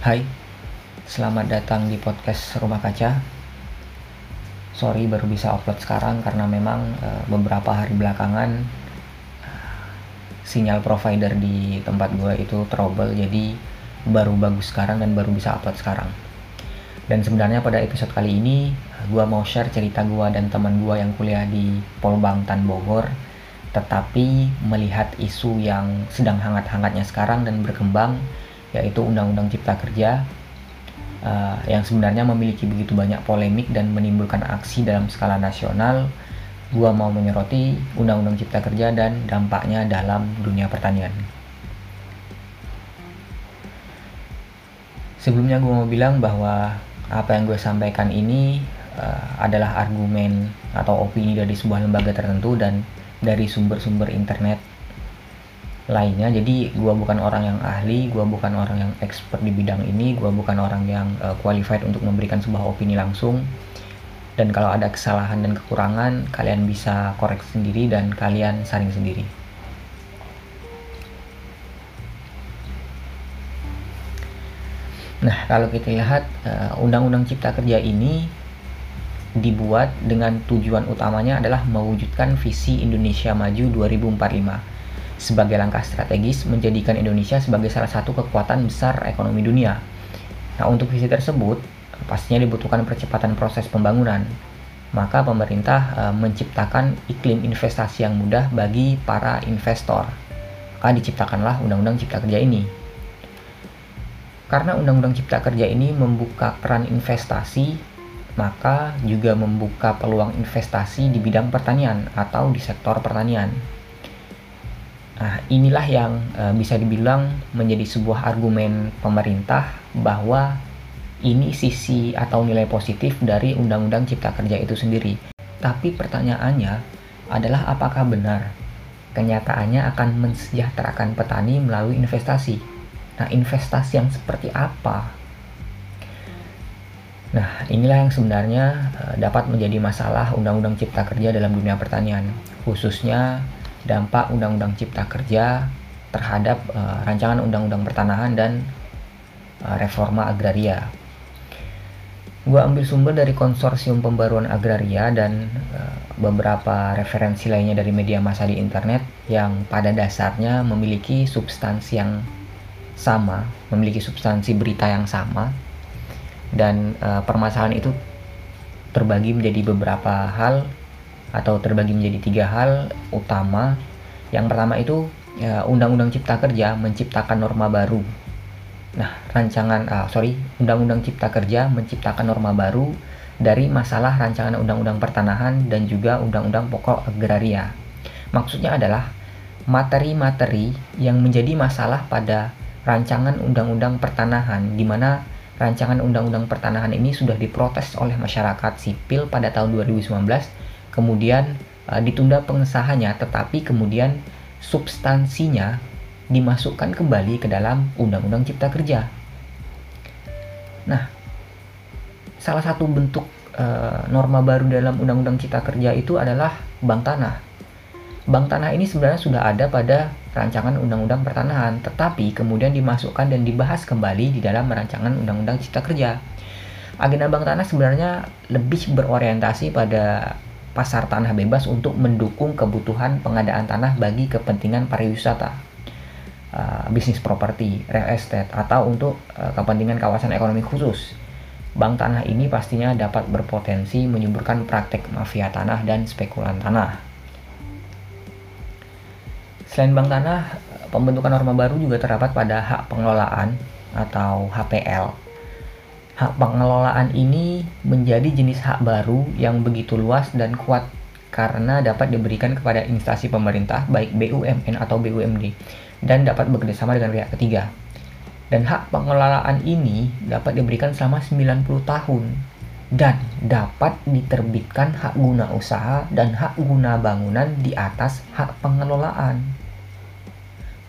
Hai, selamat datang di podcast Rumah Kaca. Sorry baru bisa upload sekarang karena memang uh, beberapa hari belakangan uh, sinyal provider di tempat gue itu trouble, jadi baru bagus sekarang dan baru bisa upload sekarang. Dan sebenarnya pada episode kali ini gue mau share cerita gue dan teman gue yang kuliah di Polbangtan Bogor, tetapi melihat isu yang sedang hangat-hangatnya sekarang dan berkembang yaitu Undang-Undang Cipta Kerja uh, yang sebenarnya memiliki begitu banyak polemik dan menimbulkan aksi dalam skala nasional. Gua mau menyoroti Undang-Undang Cipta Kerja dan dampaknya dalam dunia pertanian. Sebelumnya gue mau bilang bahwa apa yang gue sampaikan ini uh, adalah argumen atau opini dari sebuah lembaga tertentu dan dari sumber-sumber internet lainnya. Jadi gue bukan orang yang ahli gue bukan orang yang expert di bidang ini gue bukan orang yang uh, qualified untuk memberikan sebuah opini langsung. Dan kalau ada kesalahan dan kekurangan kalian bisa koreksi sendiri dan kalian saring sendiri. Nah kalau kita lihat uh, undang-undang cipta kerja ini dibuat dengan tujuan utamanya adalah mewujudkan visi Indonesia Maju 2045 sebagai langkah strategis menjadikan Indonesia sebagai salah satu kekuatan besar ekonomi dunia. Nah, untuk visi tersebut pastinya dibutuhkan percepatan proses pembangunan. Maka pemerintah e, menciptakan iklim investasi yang mudah bagi para investor. Maka diciptakanlah Undang-Undang Cipta Kerja ini. Karena Undang-Undang Cipta Kerja ini membuka keran investasi, maka juga membuka peluang investasi di bidang pertanian atau di sektor pertanian. Nah, inilah yang e, bisa dibilang menjadi sebuah argumen pemerintah bahwa ini sisi atau nilai positif dari Undang-Undang Cipta Kerja itu sendiri. Tapi pertanyaannya adalah apakah benar kenyataannya akan mensejahterakan petani melalui investasi? Nah, investasi yang seperti apa? Nah, inilah yang sebenarnya e, dapat menjadi masalah Undang-Undang Cipta Kerja dalam dunia pertanian, khususnya dampak Undang-Undang Cipta Kerja terhadap uh, rancangan Undang-Undang Pertanahan dan uh, Reforma Agraria. Gua ambil sumber dari Konsorsium Pembaruan Agraria dan uh, beberapa referensi lainnya dari media massa di internet yang pada dasarnya memiliki substansi yang sama, memiliki substansi berita yang sama, dan uh, permasalahan itu terbagi menjadi beberapa hal atau terbagi menjadi tiga hal utama. Yang pertama itu ya, Undang-Undang Cipta Kerja menciptakan norma baru. Nah, rancangan, ah, sorry, Undang-Undang Cipta Kerja menciptakan norma baru dari masalah rancangan Undang-Undang Pertanahan dan juga Undang-Undang Pokok Agraria. Maksudnya adalah materi-materi yang menjadi masalah pada rancangan Undang-Undang Pertanahan, di mana rancangan Undang-Undang Pertanahan ini sudah diprotes oleh masyarakat sipil pada tahun 2019 kemudian uh, ditunda pengesahannya, tetapi kemudian substansinya dimasukkan kembali ke dalam Undang-Undang Cipta Kerja. Nah, salah satu bentuk uh, norma baru dalam Undang-Undang Cipta Kerja itu adalah bank tanah. Bank tanah ini sebenarnya sudah ada pada rancangan Undang-Undang Pertanahan, tetapi kemudian dimasukkan dan dibahas kembali di dalam rancangan Undang-Undang Cipta Kerja. Agenda bank tanah sebenarnya lebih berorientasi pada pasar tanah bebas untuk mendukung kebutuhan pengadaan tanah bagi kepentingan pariwisata, uh, bisnis properti, real estate, atau untuk uh, kepentingan kawasan ekonomi khusus. Bank tanah ini pastinya dapat berpotensi menyuburkan praktek mafia tanah dan spekulan tanah. Selain bank tanah, pembentukan norma baru juga terdapat pada hak pengelolaan atau HPL Hak pengelolaan ini menjadi jenis hak baru yang begitu luas dan kuat karena dapat diberikan kepada instansi pemerintah baik BUMN atau BUMD dan dapat bekerjasama dengan pihak ketiga. Dan hak pengelolaan ini dapat diberikan selama 90 tahun dan dapat diterbitkan hak guna usaha dan hak guna bangunan di atas hak pengelolaan.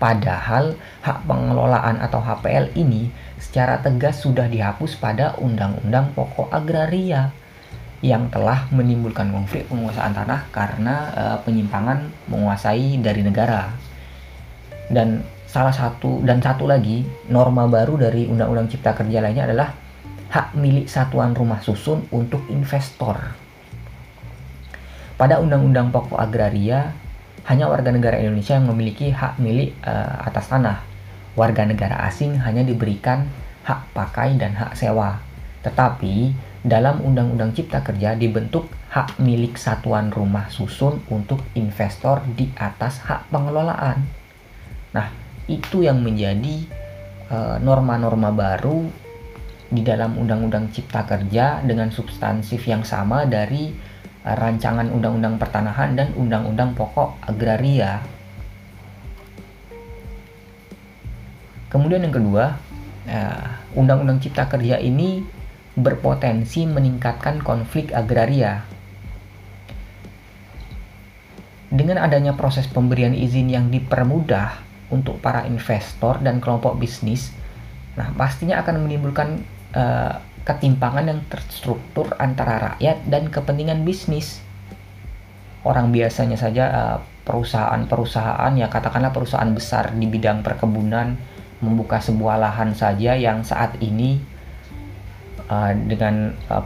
Padahal hak pengelolaan atau HPL ini secara tegas sudah dihapus pada Undang-Undang Pokok Agraria yang telah menimbulkan konflik penguasaan tanah karena e, penyimpangan menguasai dari negara. Dan salah satu dan satu lagi norma baru dari Undang-Undang Cipta Kerja lainnya adalah hak milik satuan rumah susun untuk investor. Pada Undang-Undang Pokok Agraria, hanya warga negara Indonesia yang memiliki hak milik uh, atas tanah. Warga negara asing hanya diberikan hak pakai dan hak sewa. Tetapi dalam Undang-Undang Cipta Kerja dibentuk hak milik satuan rumah susun untuk investor di atas hak pengelolaan. Nah, itu yang menjadi eh, norma-norma uh, baru di dalam Undang-Undang Cipta Kerja dengan substansif yang sama dari rancangan Undang-Undang Pertanahan dan Undang-Undang Pokok Agraria. Kemudian yang kedua, uh, Undang-Undang Cipta Kerja ini berpotensi meningkatkan konflik agraria. Dengan adanya proses pemberian izin yang dipermudah, untuk para investor dan kelompok bisnis, nah pastinya akan menimbulkan uh, ketimpangan yang terstruktur antara rakyat dan kepentingan bisnis. Orang biasanya saja uh, perusahaan-perusahaan ya katakanlah perusahaan besar di bidang perkebunan membuka sebuah lahan saja yang saat ini uh, dengan uh,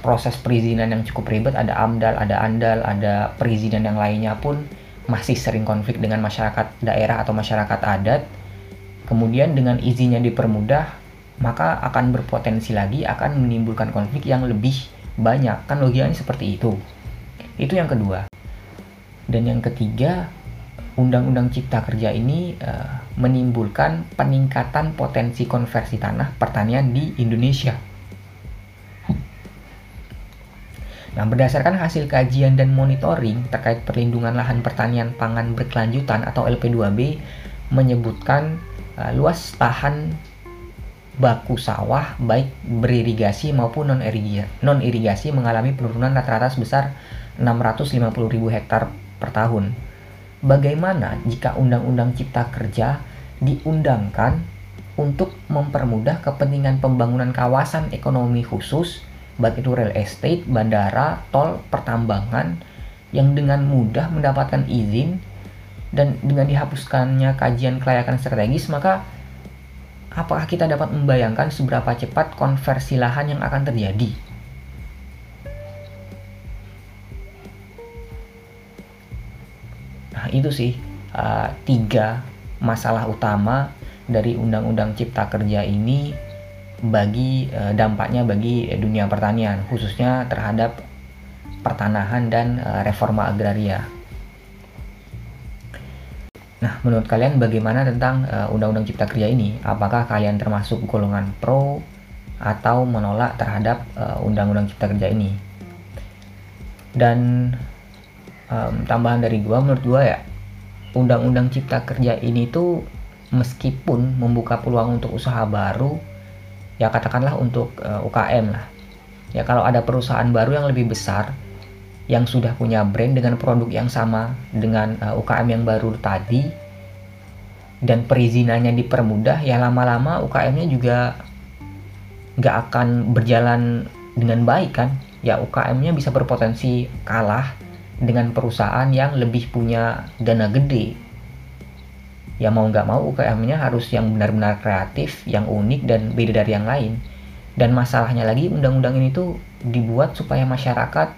proses perizinan yang cukup ribet ada AMDAL, ada ANDAL, ada perizinan yang lainnya pun masih sering konflik dengan masyarakat daerah atau masyarakat adat, kemudian dengan izinnya dipermudah, maka akan berpotensi lagi akan menimbulkan konflik yang lebih banyak. Kan logikanya seperti itu. Itu yang kedua. Dan yang ketiga, Undang-Undang Cipta Kerja ini uh, menimbulkan peningkatan potensi konversi tanah pertanian di Indonesia. Nah, berdasarkan hasil kajian dan monitoring terkait perlindungan lahan pertanian pangan berkelanjutan atau LP2B menyebutkan uh, luas lahan baku sawah baik beririgasi maupun non irigasi, non irigasi mengalami penurunan rata-rata sebesar 650.000 hektar per tahun. Bagaimana jika Undang-Undang Cipta Kerja diundangkan untuk mempermudah kepentingan pembangunan kawasan ekonomi khusus baik itu real estate, bandara, tol, pertambangan yang dengan mudah mendapatkan izin dan dengan dihapuskannya kajian kelayakan strategis maka apakah kita dapat membayangkan seberapa cepat konversi lahan yang akan terjadi? Nah, itu sih uh, tiga masalah utama dari Undang-Undang Cipta Kerja ini bagi e, dampaknya bagi dunia pertanian khususnya terhadap pertanahan dan e, reforma agraria. Nah, menurut kalian bagaimana tentang Undang-Undang Cipta Kerja ini? Apakah kalian termasuk golongan pro atau menolak terhadap Undang-Undang Cipta Kerja ini? Dan um, tambahan dari gua, menurut gua ya, Undang-Undang Cipta Kerja ini tuh meskipun membuka peluang untuk usaha baru, ya katakanlah untuk uh, eh, UKM lah ya kalau ada perusahaan baru yang lebih besar yang sudah punya brand dengan produk yang sama dengan uh, UKM yang baru tadi dan perizinannya dipermudah ya lama-lama UKM-nya juga nggak akan berjalan dengan baik kan ya UKM-nya bisa berpotensi kalah dengan perusahaan yang lebih punya dana gede ya mau nggak mau UKM-nya harus yang benar-benar kreatif, yang unik dan beda dari yang lain. Dan masalahnya lagi undang-undang ini tuh dibuat supaya masyarakat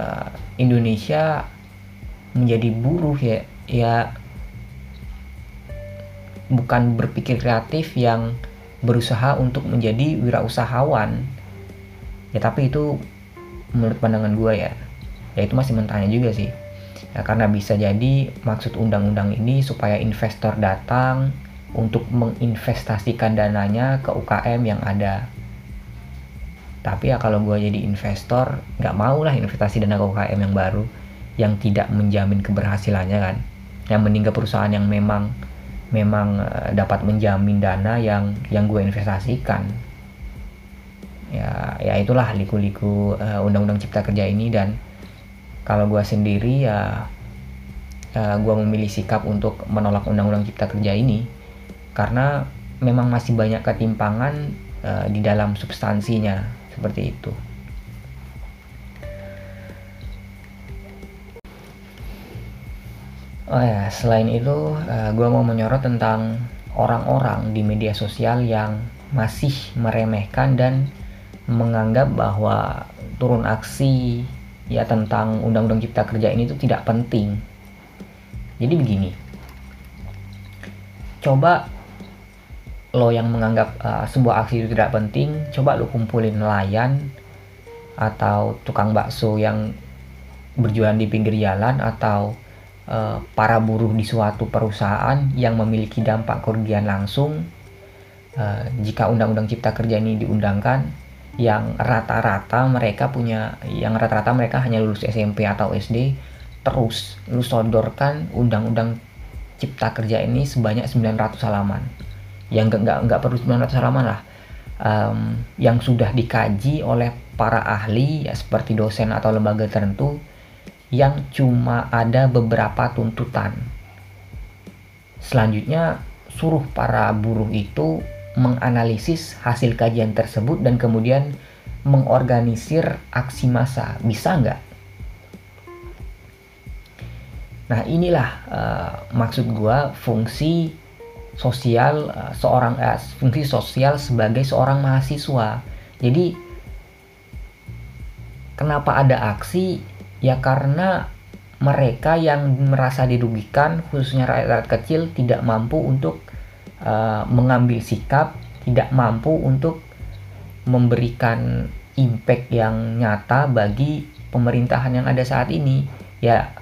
uh, Indonesia menjadi buruh ya, ya bukan berpikir kreatif yang berusaha untuk menjadi wirausahawan. Ya tapi itu menurut pandangan gue ya, ya itu masih mentahnya juga sih. Ya, karena bisa jadi maksud undang-undang ini supaya investor datang untuk menginvestasikan dananya ke UKM yang ada. Tapi ya kalau gue jadi investor, nggak mau lah investasi dana UKM yang baru, yang tidak menjamin keberhasilannya kan. Yang mending ke perusahaan yang memang memang uh, dapat menjamin dana yang yang gue investasikan. Ya, ya itulah liku-liku uh, undang-undang cipta kerja ini dan kalau gue sendiri ya uh, ya gue memilih sikap untuk menolak undang-undang cipta kerja ini karena memang masih banyak ketimpangan uh, di dalam substansinya seperti itu. Oh ya, selain itu, uh, gue mau menyorot tentang orang-orang di media sosial yang masih meremehkan dan menganggap bahwa turun aksi ya tentang undang-undang cipta kerja ini itu tidak penting. Jadi begini, coba lo yang menganggap uh, sebuah aksi itu tidak penting, coba lo kumpulin nelayan atau tukang bakso yang berjualan di pinggir jalan atau uh, para buruh di suatu perusahaan yang memiliki dampak kerugian langsung uh, jika undang-undang cipta kerja ini diundangkan yang rata-rata mereka punya yang rata-rata mereka hanya lulus SMP atau SD terus lu sodorkan undang-undang cipta kerja ini sebanyak 900 halaman yang enggak, enggak perlu 900 halaman lah um, yang sudah dikaji oleh para ahli ya seperti dosen atau lembaga tertentu yang cuma ada beberapa tuntutan selanjutnya suruh para buruh itu menganalisis hasil kajian tersebut dan kemudian mengorganisir aksi massa. Bisa nggak? Nah inilah uh, maksud gua fungsi sosial uh, seorang uh, fungsi sosial sebagai seorang mahasiswa. Jadi kenapa ada aksi? Ya karena mereka yang merasa dirugikan khususnya rakyat, rakyat kecil tidak mampu untuk uh, mengambil sikap, tidak mampu untuk memberikan impact yang nyata bagi pemerintahan yang ada saat ini. Ya,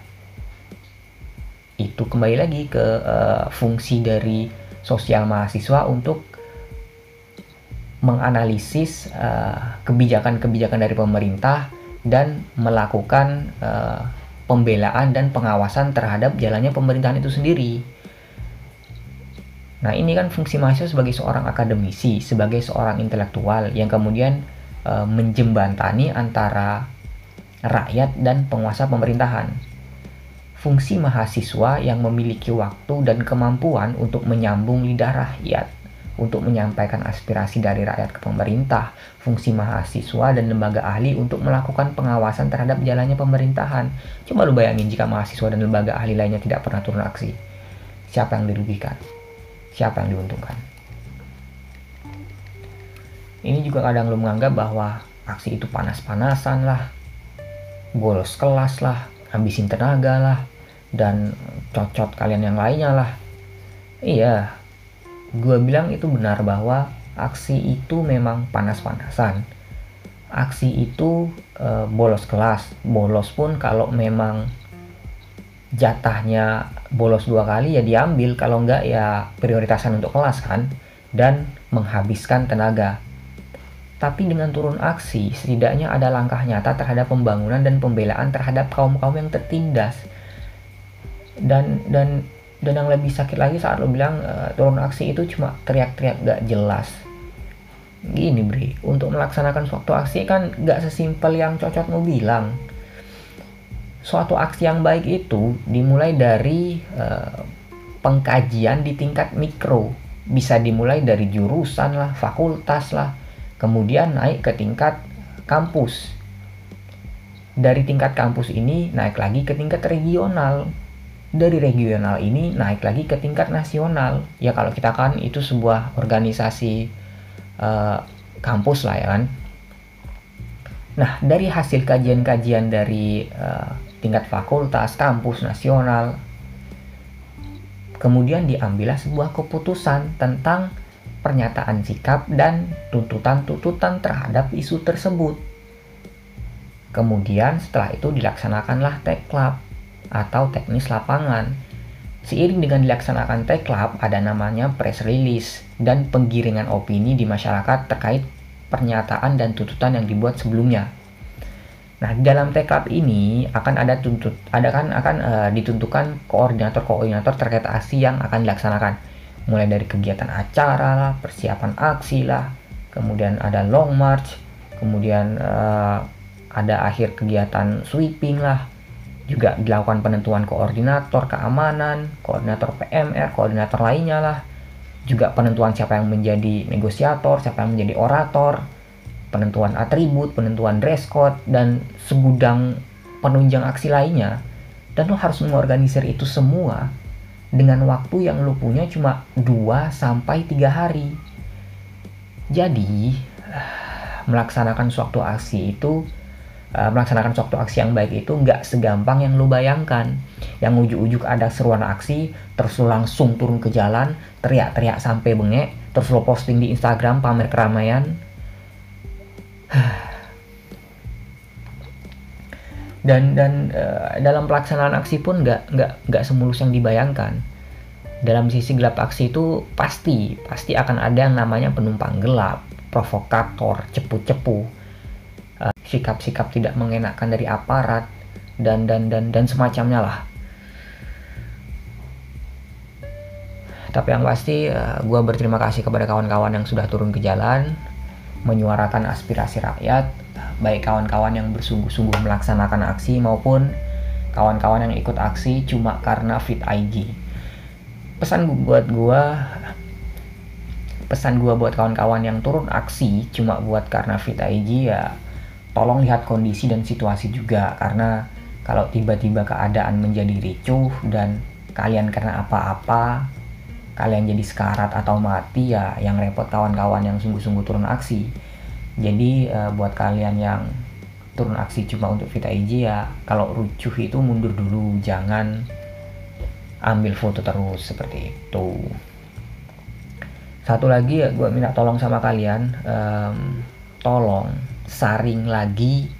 itu kembali lagi ke uh, fungsi dari sosial mahasiswa untuk menganalisis eh, kebijakan-kebijakan uh, dari pemerintah dan melakukan uh, pembelaan dan pengawasan terhadap jalannya pemerintahan itu sendiri. Nah, ini kan fungsi mahasiswa sebagai seorang akademisi, sebagai seorang intelektual yang kemudian e, menjembatani antara rakyat dan penguasa pemerintahan. Fungsi mahasiswa yang memiliki waktu dan kemampuan untuk menyambung lidah rakyat, untuk menyampaikan aspirasi dari rakyat ke pemerintah, fungsi mahasiswa dan lembaga ahli untuk melakukan pengawasan terhadap jalannya pemerintahan. Coba lu bayangin jika mahasiswa dan lembaga ahli lainnya tidak pernah turun aksi. Siapa yang dirugikan? siapa yang diuntungkan. Ini juga kadang lo menganggap bahwa aksi itu panas-panasan lah, bolos kelas lah, habisin tenaga lah, dan cocot kalian yang lainnya lah. Iya, gue bilang itu benar bahwa aksi itu memang panas-panasan. Aksi itu e, bolos kelas, bolos pun kalau memang jatahnya bolos dua kali ya diambil kalau enggak ya prioritasan untuk kelas kan dan menghabiskan tenaga tapi dengan turun aksi setidaknya ada langkah nyata terhadap pembangunan dan pembelaan terhadap kaum-kaum yang tertindas. Dan dan dan yang lebih sakit lagi saat lo bilang uh, turun aksi itu cuma teriak-teriak gak jelas. Gini Bri untuk melaksanakan suatu aksi kan gak sesimpel yang cocok mau bilang. Suatu aksi yang baik itu dimulai dari uh, pengkajian di tingkat mikro. Bisa dimulai dari jurusan lah, fakultas lah, kemudian naik ke tingkat kampus. Dari tingkat kampus ini naik lagi ke tingkat regional. Dari regional ini naik lagi ke tingkat nasional. Ya kalau kita kan itu sebuah organisasi uh, kampus lah ya kan. Nah, dari hasil kajian-kajian dari uh, tingkat fakultas, kampus, nasional. Kemudian diambillah sebuah keputusan tentang pernyataan sikap dan tuntutan-tuntutan terhadap isu tersebut. Kemudian setelah itu dilaksanakanlah teklap atau teknis lapangan. Seiring dengan dilaksanakan teklap ada namanya press release dan penggiringan opini di masyarakat terkait pernyataan dan tuntutan yang dibuat sebelumnya. Nah, di dalam teklap ini akan ada tuntut ada kan akan uh, ditentukan koordinator-koordinator terkait aksi yang akan dilaksanakan. Mulai dari kegiatan acara lah, persiapan aksi lah, kemudian ada long march, kemudian uh, ada akhir kegiatan sweeping lah. Juga dilakukan penentuan koordinator keamanan, koordinator PMR, koordinator lainnya lah. Juga penentuan siapa yang menjadi negosiator, siapa yang menjadi orator, penentuan atribut, penentuan dress code, dan segudang penunjang aksi lainnya. dan lo harus mengorganisir itu semua dengan waktu yang lo punya cuma 2 sampai 3 hari. Jadi, melaksanakan suatu aksi itu uh, melaksanakan suatu aksi yang baik itu nggak segampang yang lo bayangkan. Yang ujuk-ujuk ada seruan aksi, terus lo langsung turun ke jalan, teriak-teriak sampai bengek, terus lo posting di Instagram pamer keramaian. dan dan uh, dalam pelaksanaan aksi pun nggak nggak nggak semulus yang dibayangkan. Dalam sisi gelap aksi itu pasti pasti akan ada yang namanya penumpang gelap provokator cepu-cepu. Uh, sikap-sikap tidak mengenakan dari aparat dan dan dan dan semacamnya lah. Tapi yang pasti uh, gue berterima kasih kepada kawan-kawan yang sudah turun ke jalan menyuarakan aspirasi rakyat baik kawan-kawan yang bersungguh-sungguh melaksanakan aksi maupun kawan-kawan yang ikut aksi cuma karena fit IG. Pesan buat gua pesan gua buat kawan-kawan yang turun aksi cuma buat karena fit IG ya tolong lihat kondisi dan situasi juga karena kalau tiba-tiba keadaan menjadi ricuh dan kalian karena apa-apa kalian jadi sekarat atau mati ya yang repot kawan-kawan yang sungguh-sungguh turun aksi jadi uh, buat kalian yang turun aksi cuma untuk Vita IG ya kalau rucuh itu mundur dulu jangan ambil foto terus seperti itu. Satu lagi ya gue minta tolong sama kalian um, tolong saring lagi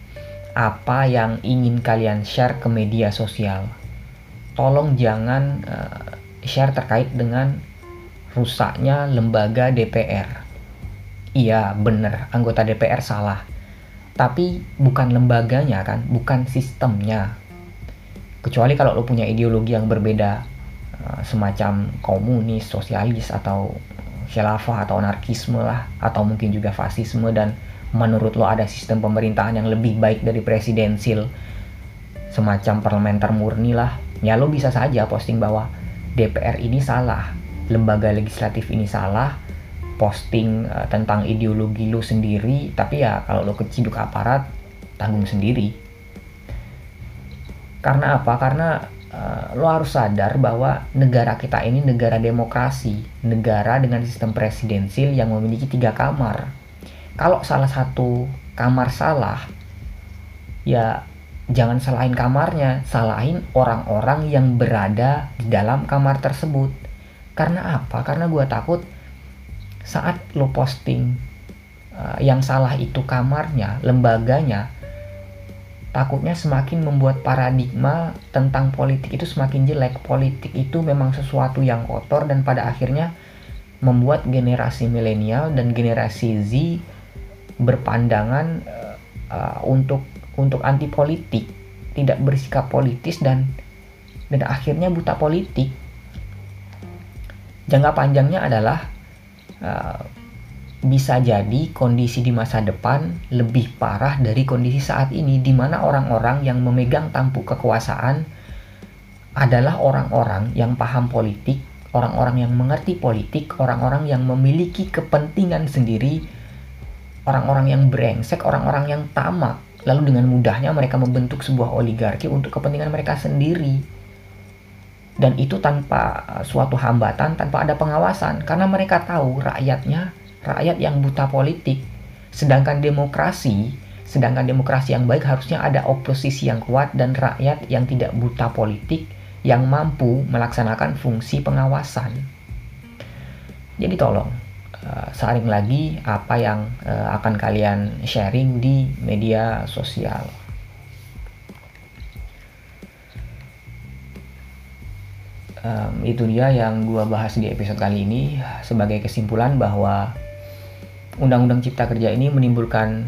apa yang ingin kalian share ke media sosial. Tolong jangan uh, share terkait dengan rusaknya lembaga DPR iya bener. Anggota DPR salah. Tapi bukan lembaganya kan bukan sistemnya. Kecuali kalau lo punya ideologi yang berbeda eh, semacam komunis sosialis atau khilafah atau anarkisme lah atau mungkin juga fasisme dan menurut lo ada sistem pemerintahan yang lebih baik dari presidensil semacam parlementer murni lah ya lo bisa saja posting bahwa DPR ini salah lembaga legislatif ini salah posting uh, tentang ideologi lu sendiri tapi ya kalau lu keciduk aparat tanggung sendiri. Karena apa? Karena uh, lo harus sadar bahwa negara kita ini negara demokrasi negara dengan sistem presidensil yang memiliki tiga kamar. Kalau salah satu kamar salah ya jangan salahin kamarnya salahin orang-orang yang berada di dalam kamar tersebut. Karena apa? Karena gue takut saat lo posting uh, yang salah itu kamarnya, lembaganya, takutnya semakin membuat paradigma tentang politik itu semakin jelek. Politik itu memang sesuatu yang kotor dan pada akhirnya membuat generasi milenial dan generasi Z berpandangan uh, untuk untuk anti politik, tidak bersikap politis dan dan akhirnya buta politik. Jangka panjangnya adalah uh, bisa jadi kondisi di masa depan lebih parah dari kondisi saat ini di mana orang-orang yang memegang tampuk kekuasaan adalah orang-orang yang paham politik, orang-orang yang mengerti politik, orang-orang yang memiliki kepentingan sendiri, orang-orang yang brengsek, orang-orang yang tamak. Lalu dengan mudahnya mereka membentuk sebuah oligarki untuk kepentingan mereka sendiri dan itu tanpa uh, suatu hambatan, tanpa ada pengawasan, karena mereka tahu rakyatnya rakyat yang buta politik, sedangkan demokrasi, sedangkan demokrasi yang baik harusnya ada oposisi yang kuat dan rakyat yang tidak buta politik yang mampu melaksanakan fungsi pengawasan. Jadi tolong uh, saring lagi apa yang uh, akan kalian sharing di media sosial. Um, itu dia yang gue bahas di episode kali ini sebagai kesimpulan bahwa Undang-Undang Cipta Kerja ini menimbulkan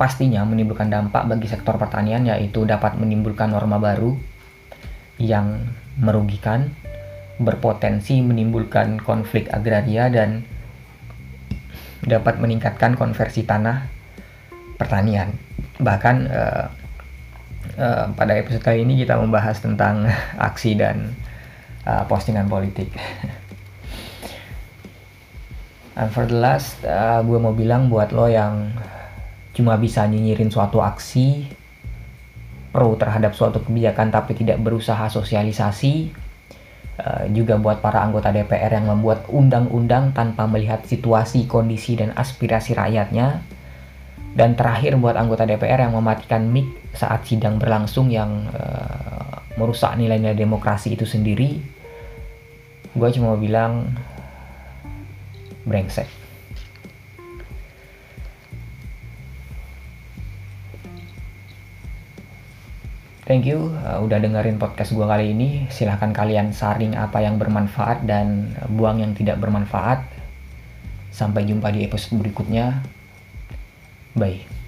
pastinya menimbulkan dampak bagi sektor pertanian yaitu dapat menimbulkan norma baru yang merugikan, berpotensi menimbulkan konflik agraria dan dapat meningkatkan konversi tanah pertanian. Bahkan uh, uh, pada episode kali ini kita membahas tentang aksi dan uh, postingan politik. And for the last, uh, gue mau bilang buat lo yang cuma bisa nyinyirin suatu aksi, pro terhadap suatu kebijakan tapi tidak berusaha sosialisasi. Uh, juga buat para anggota DPR yang membuat undang-undang tanpa melihat situasi, kondisi, dan aspirasi rakyatnya. Dan terakhir buat anggota DPR yang mematikan mic saat sidang berlangsung yang uh, merusak nilai-nilai demokrasi itu sendiri. Gue cuma bilang brengsek. Thank you uh, udah dengerin podcast gue kali ini. Silahkan kalian saring apa yang bermanfaat dan buang yang tidak bermanfaat. Sampai jumpa di episode berikutnya. Bye.